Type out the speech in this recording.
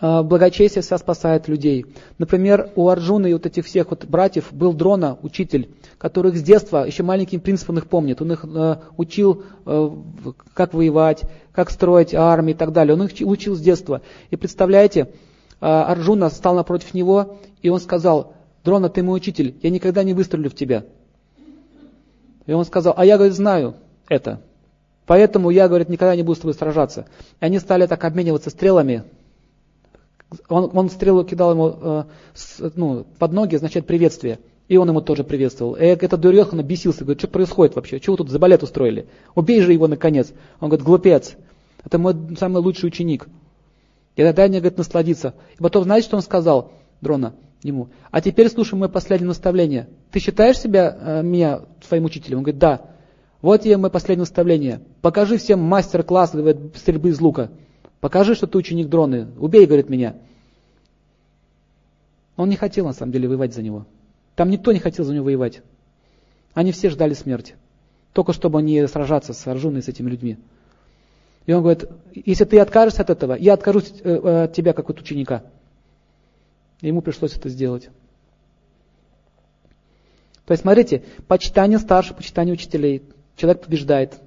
а, благочестие всегда спасает людей. Например, у Арджуны и вот этих всех вот братьев был Дрона, учитель, который их с детства, еще маленьким принципом их помнит. Он их э, учил, э, как воевать, как строить армии и так далее. Он их учил с детства. И представляете, э, Арджуна стал напротив него, и он сказал, Дрона, ты мой учитель, я никогда не выстрелю в тебя. И он сказал, а я, говорит, знаю это. Поэтому я, говорит, никогда не буду с тобой сражаться. И они стали так обмениваться стрелами. Он, он стрелу кидал ему э, с, ну, под ноги, означает приветствие. И он ему тоже приветствовал. И этот Дурьохан бесился, говорит, что происходит вообще? Вы тут за балет устроили? Убей же его наконец. Он говорит, глупец, это мой самый лучший ученик. И дай мне, говорит, насладиться. И потом, знаете, что он сказал, Дрона, ему? А теперь слушай мое последнее наставление. Ты считаешь себя, э, меня, своим учителем? Он говорит, да. Вот я мое последнее наставление. Покажи всем мастер-класс говорит, стрельбы из лука. Покажи, что ты ученик дроны. Убей, говорит, меня. Он не хотел, на самом деле, воевать за него. Там никто не хотел за него воевать. Они все ждали смерти. Только чтобы не сражаться с Арджуной, с этими людьми. И он говорит, если ты откажешься от этого, я откажусь э, э, от тебя, как от ученика. И ему пришлось это сделать. То есть, смотрите, почитание старших, почитание учителей, человек побеждает.